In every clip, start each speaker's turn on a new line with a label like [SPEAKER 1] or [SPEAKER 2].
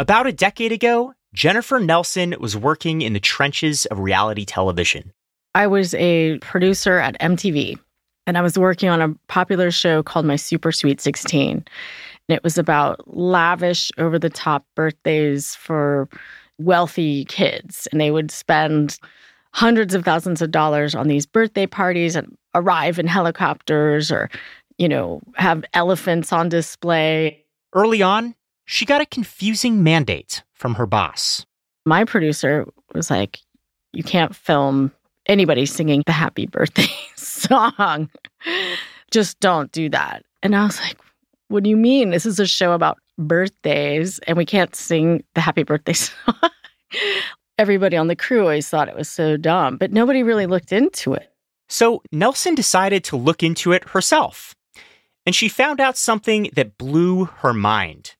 [SPEAKER 1] About a decade ago, Jennifer Nelson was working in the trenches of reality television.
[SPEAKER 2] I was a producer at MTV, and I was working on a popular show called My Super Sweet 16. And it was about lavish, over the top birthdays for wealthy kids. And they would spend hundreds of thousands of dollars on these birthday parties and arrive in helicopters or, you know, have elephants on display.
[SPEAKER 1] Early on, she got a confusing mandate from her boss.
[SPEAKER 2] My producer was like, You can't film anybody singing the happy birthday song. Just don't do that. And I was like, What do you mean? This is a show about birthdays and we can't sing the happy birthday song. Everybody on the crew always thought it was so dumb, but nobody really looked into it.
[SPEAKER 1] So Nelson decided to look into it herself. And she found out something that blew her mind.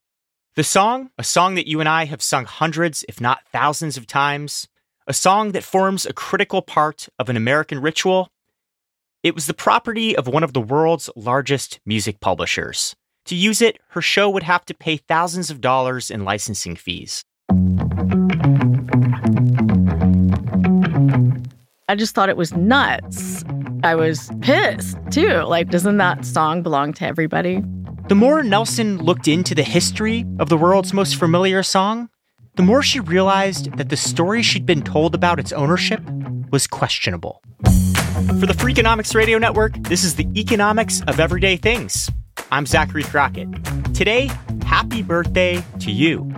[SPEAKER 1] The song, a song that you and I have sung hundreds, if not thousands of times, a song that forms a critical part of an American ritual, it was the property of one of the world's largest music publishers. To use it, her show would have to pay thousands of dollars in licensing fees.
[SPEAKER 2] I just thought it was nuts. I was pissed too. Like, doesn't that song belong to everybody?
[SPEAKER 1] The more Nelson looked into the history of the world's most familiar song, the more she realized that the story she'd been told about its ownership was questionable. For the Freakonomics Radio Network, this is the economics of everyday things. I'm Zachary Crockett. Today, happy birthday to you.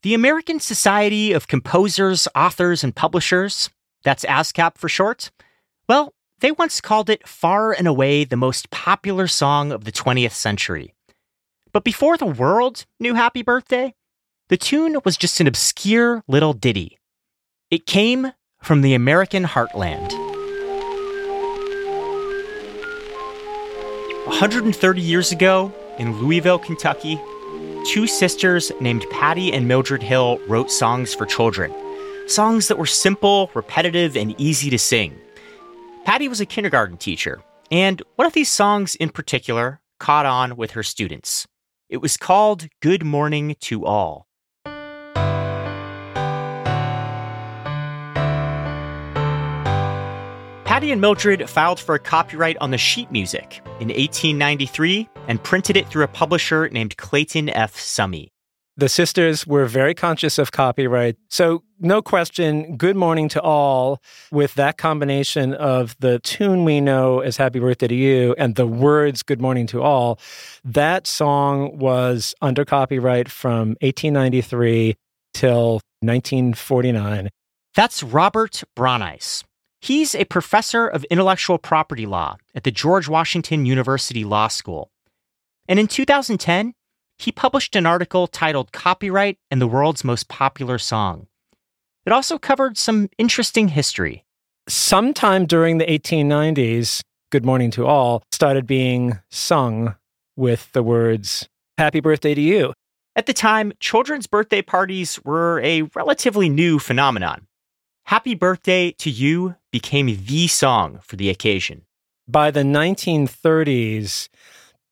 [SPEAKER 1] The American Society of Composers, Authors, and Publishers, that's ASCAP for short, well, they once called it far and away the most popular song of the 20th century. But before the world knew Happy Birthday, the tune was just an obscure little ditty. It came from the American heartland. 130 years ago, in Louisville, Kentucky, two sisters named Patty and Mildred Hill wrote songs for children. Songs that were simple, repetitive, and easy to sing. Patty was a kindergarten teacher, and one of these songs in particular caught on with her students. It was called Good Morning to All. Patty and Mildred filed for a copyright on the sheet music in 1893 and printed it through a publisher named Clayton F. Summy.
[SPEAKER 3] The sisters were very conscious of copyright. So, no question, good morning to all with that combination of the tune we know as Happy Birthday to You and the words good morning to all. That song was under copyright from 1893 till 1949.
[SPEAKER 1] That's Robert Brauneis. He's a professor of intellectual property law at the George Washington University Law School. And in 2010, he published an article titled Copyright and the World's Most Popular Song. It also covered some interesting history.
[SPEAKER 3] Sometime during the 1890s, Good Morning to All started being sung with the words, Happy Birthday to You.
[SPEAKER 1] At the time, children's birthday parties were a relatively new phenomenon. Happy Birthday to You became the song for the occasion.
[SPEAKER 3] By the 1930s,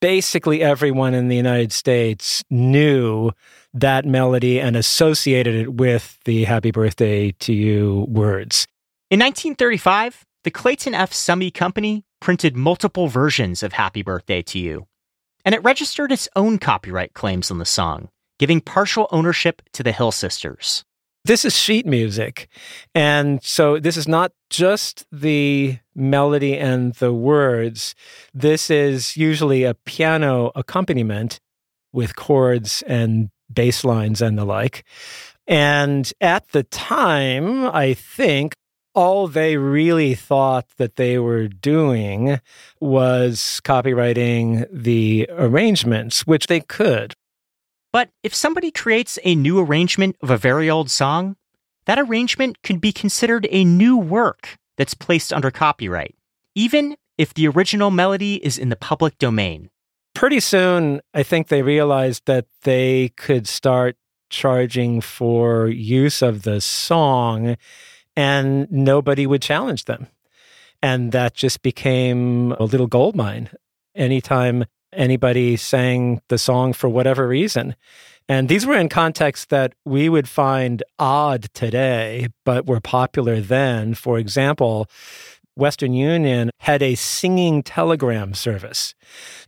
[SPEAKER 3] basically everyone in the United States knew that melody and associated it with the happy birthday to you words.
[SPEAKER 1] In 1935, the Clayton F. Summy Company printed multiple versions of Happy Birthday to You, and it registered its own copyright claims on the song, giving partial ownership to the Hill Sisters.
[SPEAKER 3] This is sheet music. And so this is not just the melody and the words. This is usually a piano accompaniment with chords and bass lines and the like. And at the time, I think all they really thought that they were doing was copyrighting the arrangements, which they could.
[SPEAKER 1] But if somebody creates a new arrangement of a very old song, that arrangement could be considered a new work that's placed under copyright, even if the original melody is in the public domain.
[SPEAKER 3] Pretty soon, I think they realized that they could start charging for use of the song and nobody would challenge them. And that just became a little gold mine. Anytime anybody sang the song for whatever reason. And these were in contexts that we would find odd today, but were popular then. For example, Western Union had a singing telegram service.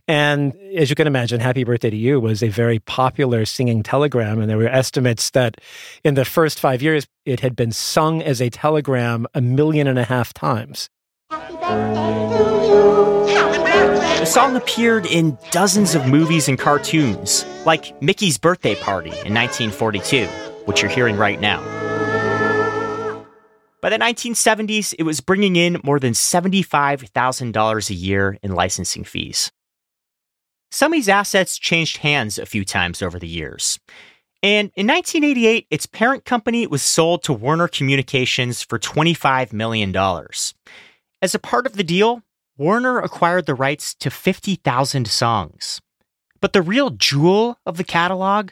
[SPEAKER 3] And as you can imagine, Happy Birthday to You was a very popular singing telegram. And there were estimates that in the first five years, it had been sung as a telegram a million and a half times.
[SPEAKER 1] The song appeared in dozens of movies and cartoons, like Mickey's Birthday Party in 1942, which you're hearing right now. By the 1970s, it was bringing in more than $75,000 a year in licensing fees. These assets changed hands a few times over the years. And in 1988, its parent company was sold to Warner Communications for $25 million. As a part of the deal, Warner acquired the rights to 50,000 songs. But the real jewel of the catalog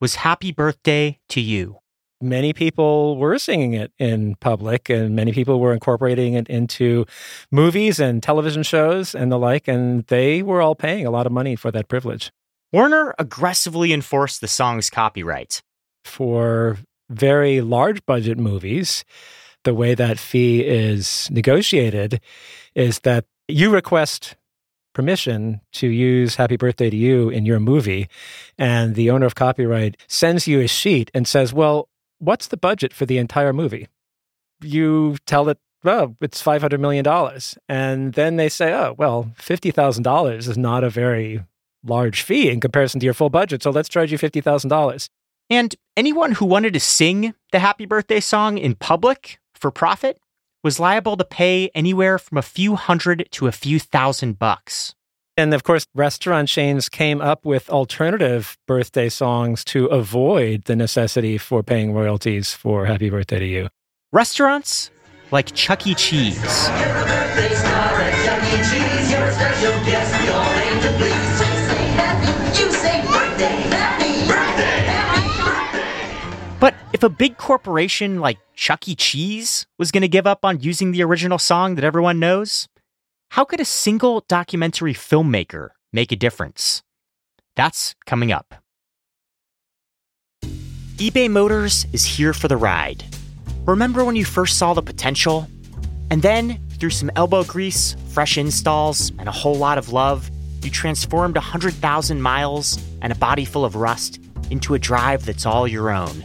[SPEAKER 1] was Happy Birthday to You.
[SPEAKER 3] Many people were singing it in public and many people were incorporating it into movies and television shows and the like and they were all paying a lot of money for that privilege.
[SPEAKER 1] Warner aggressively enforced the song's copyright.
[SPEAKER 3] For very large budget movies the way that fee is negotiated is that you request permission to use Happy Birthday to You in your movie. And the owner of copyright sends you a sheet and says, Well, what's the budget for the entire movie? You tell it, well, it's $500 million. And then they say, oh, well, $50,000 is not a very large fee in comparison to your full budget. So let's charge you $50,000.
[SPEAKER 1] And anyone who wanted to sing the happy birthday song in public for profit was liable to pay anywhere from a few hundred to a few thousand bucks.
[SPEAKER 3] And of course, restaurant chains came up with alternative birthday songs to avoid the necessity for paying royalties for Happy Birthday to You.
[SPEAKER 1] Restaurants like Chuck E. Cheese. But if a big corporation like Chuck E. Cheese was going to give up on using the original song that everyone knows, how could a single documentary filmmaker make a difference? That's coming up. eBay Motors is here for the ride. Remember when you first saw the potential? And then, through some elbow grease, fresh installs, and a whole lot of love, you transformed 100,000 miles and a body full of rust into a drive that's all your own.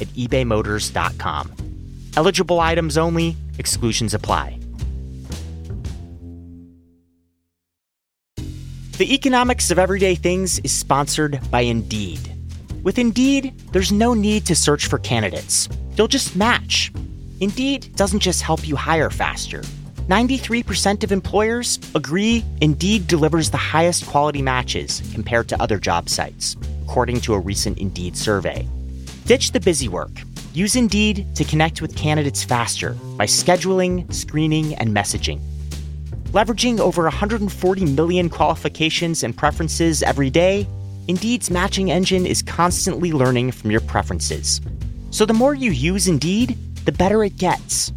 [SPEAKER 1] at ebaymotors.com. Eligible items only, exclusions apply. The Economics of Everyday Things is sponsored by Indeed. With Indeed, there's no need to search for candidates, you'll just match. Indeed doesn't just help you hire faster. 93% of employers agree Indeed delivers the highest quality matches compared to other job sites, according to a recent Indeed survey. Ditch the busy work. Use Indeed to connect with candidates faster by scheduling, screening, and messaging. Leveraging over 140 million qualifications and preferences every day, Indeed's matching engine is constantly learning from your preferences. So the more you use Indeed, the better it gets.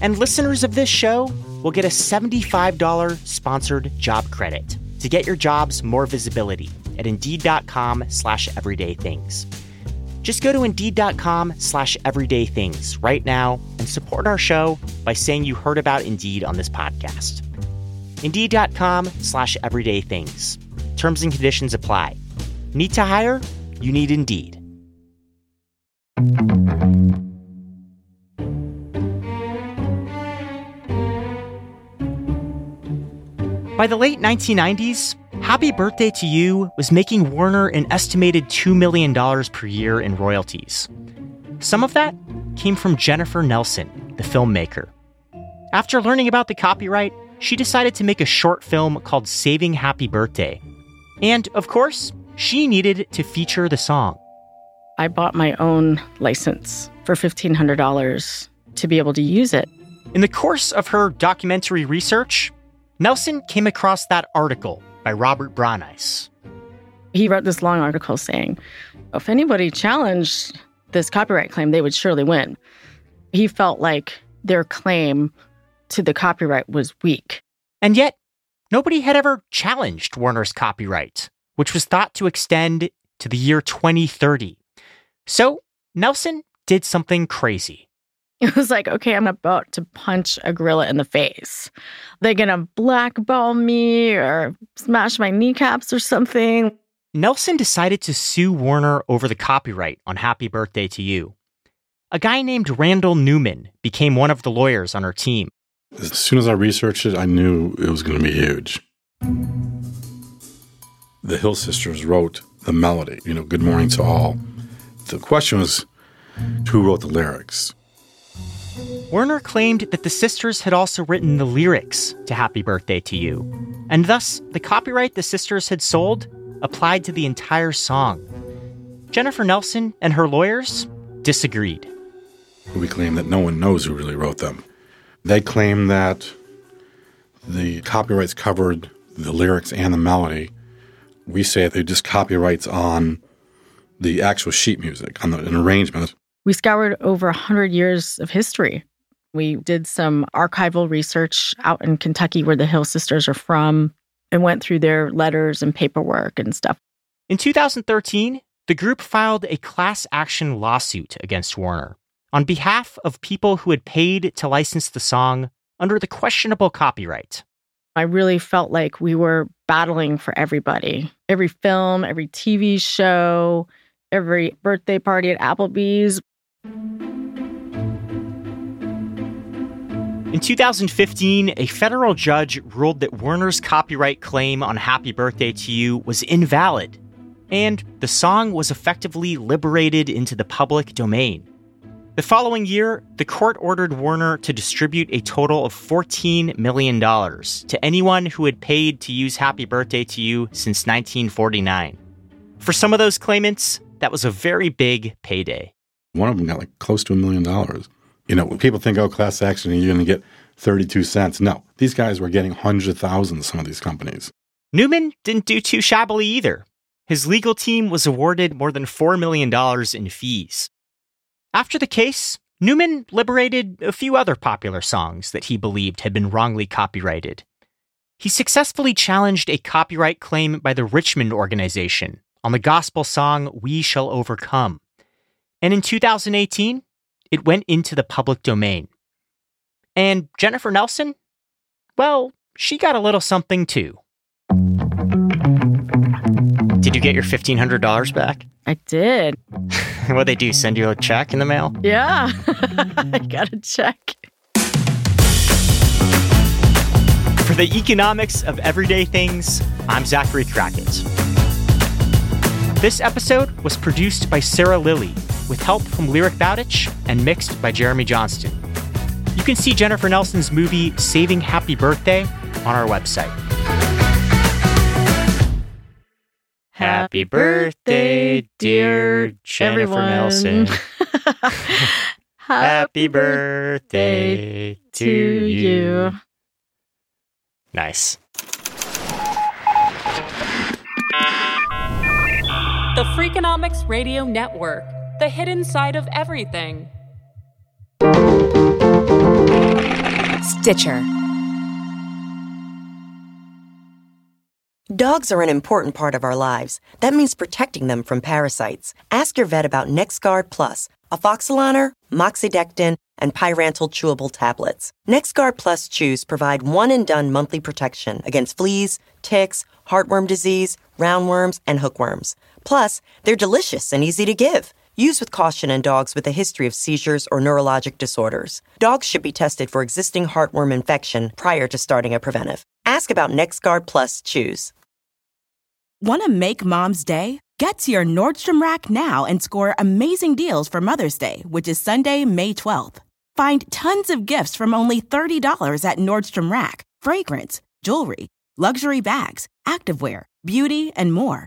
[SPEAKER 1] And listeners of this show will get a $75 sponsored job credit to get your jobs more visibility at Indeed.com slash everydaythings. Just go to Indeed.com slash everyday things right now and support our show by saying you heard about Indeed on this podcast. Indeed.com slash everyday things. Terms and conditions apply. Need to hire? You need Indeed. By the late 1990s, Happy Birthday to You was making Warner an estimated $2 million per year in royalties. Some of that came from Jennifer Nelson, the filmmaker. After learning about the copyright, she decided to make a short film called Saving Happy Birthday. And, of course, she needed to feature the song.
[SPEAKER 2] I bought my own license for $1,500 to be able to use it.
[SPEAKER 1] In the course of her documentary research, Nelson came across that article by Robert Brauneis.
[SPEAKER 2] He wrote this long article saying, if anybody challenged this copyright claim, they would surely win. He felt like their claim to the copyright was weak.
[SPEAKER 1] And yet, nobody had ever challenged Warner's copyright, which was thought to extend to the year 2030. So, Nelson did something crazy.
[SPEAKER 2] It was like, okay, I'm about to punch a gorilla in the face. They're going to blackball me or smash my kneecaps or something.
[SPEAKER 1] Nelson decided to sue Warner over the copyright on Happy Birthday to You. A guy named Randall Newman became one of the lawyers on her team.
[SPEAKER 4] As soon as I researched it, I knew it was going to be huge. The Hill Sisters wrote the melody, you know, Good Morning to All. The question was who wrote the lyrics?
[SPEAKER 1] Warner claimed that the sisters had also written the lyrics to Happy Birthday to You, and thus the copyright the sisters had sold applied to the entire song. Jennifer Nelson and her lawyers disagreed.
[SPEAKER 4] We claim that no one knows who really wrote them. They claim that the copyrights covered the lyrics and the melody. We say they're just copyrights on the actual sheet music, on the, an arrangement.
[SPEAKER 2] We scoured over 100 years of history. We did some archival research out in Kentucky, where the Hill Sisters are from, and went through their letters and paperwork and stuff.
[SPEAKER 1] In 2013, the group filed a class action lawsuit against Warner on behalf of people who had paid to license the song under the questionable copyright.
[SPEAKER 2] I really felt like we were battling for everybody. Every film, every TV show, every birthday party at Applebee's.
[SPEAKER 1] In 2015, a federal judge ruled that Warner's copyright claim on Happy Birthday to You was invalid, and the song was effectively liberated into the public domain. The following year, the court ordered Warner to distribute a total of $14 million to anyone who had paid to use Happy Birthday to You since 1949. For some of those claimants, that was a very big payday.
[SPEAKER 4] One of them got like close to a million dollars. You know, when people think, oh, class action, you're going to get 32 cents. No, these guys were getting hundreds of thousands, some of these companies.
[SPEAKER 1] Newman didn't do too shabbily either. His legal team was awarded more than $4 million in fees. After the case, Newman liberated a few other popular songs that he believed had been wrongly copyrighted. He successfully challenged a copyright claim by the Richmond Organization on the gospel song We Shall Overcome. And in 2018, it went into the public domain. And Jennifer Nelson? Well, she got a little something too. Did you get your $1,500 back?
[SPEAKER 2] I did.
[SPEAKER 1] what they do? Send you a check in the mail?
[SPEAKER 2] Yeah, I got a check.
[SPEAKER 1] For the economics of everyday things, I'm Zachary Crockett. This episode was produced by Sarah Lilly with help from Lyric Bowditch and mixed by Jeremy Johnston. You can see Jennifer Nelson's movie Saving Happy Birthday on our website. Happy birthday, dear Jennifer
[SPEAKER 2] Everyone.
[SPEAKER 1] Nelson. Happy birthday to you. Nice.
[SPEAKER 5] The Freakonomics Radio Network, the hidden side of everything.
[SPEAKER 6] Stitcher. Dogs are an important part of our lives. That means protecting them from parasites. Ask your vet about NexGard Plus, afoxolaner, moxidectin, and pyrantel chewable tablets. NexGard Plus chews provide one and done monthly protection against fleas, ticks, heartworm disease, roundworms, and hookworms. Plus, they're delicious and easy to give. Use with caution in dogs with a history of seizures or neurologic disorders. Dogs should be tested for existing heartworm infection prior to starting a preventive. Ask about NexGard Plus chews.
[SPEAKER 7] Want to make mom's day? Get to your Nordstrom Rack now and score amazing deals for Mother's Day, which is Sunday, May 12th. Find tons of gifts from only $30 at Nordstrom Rack fragrance, jewelry, luxury bags, activewear, beauty, and more.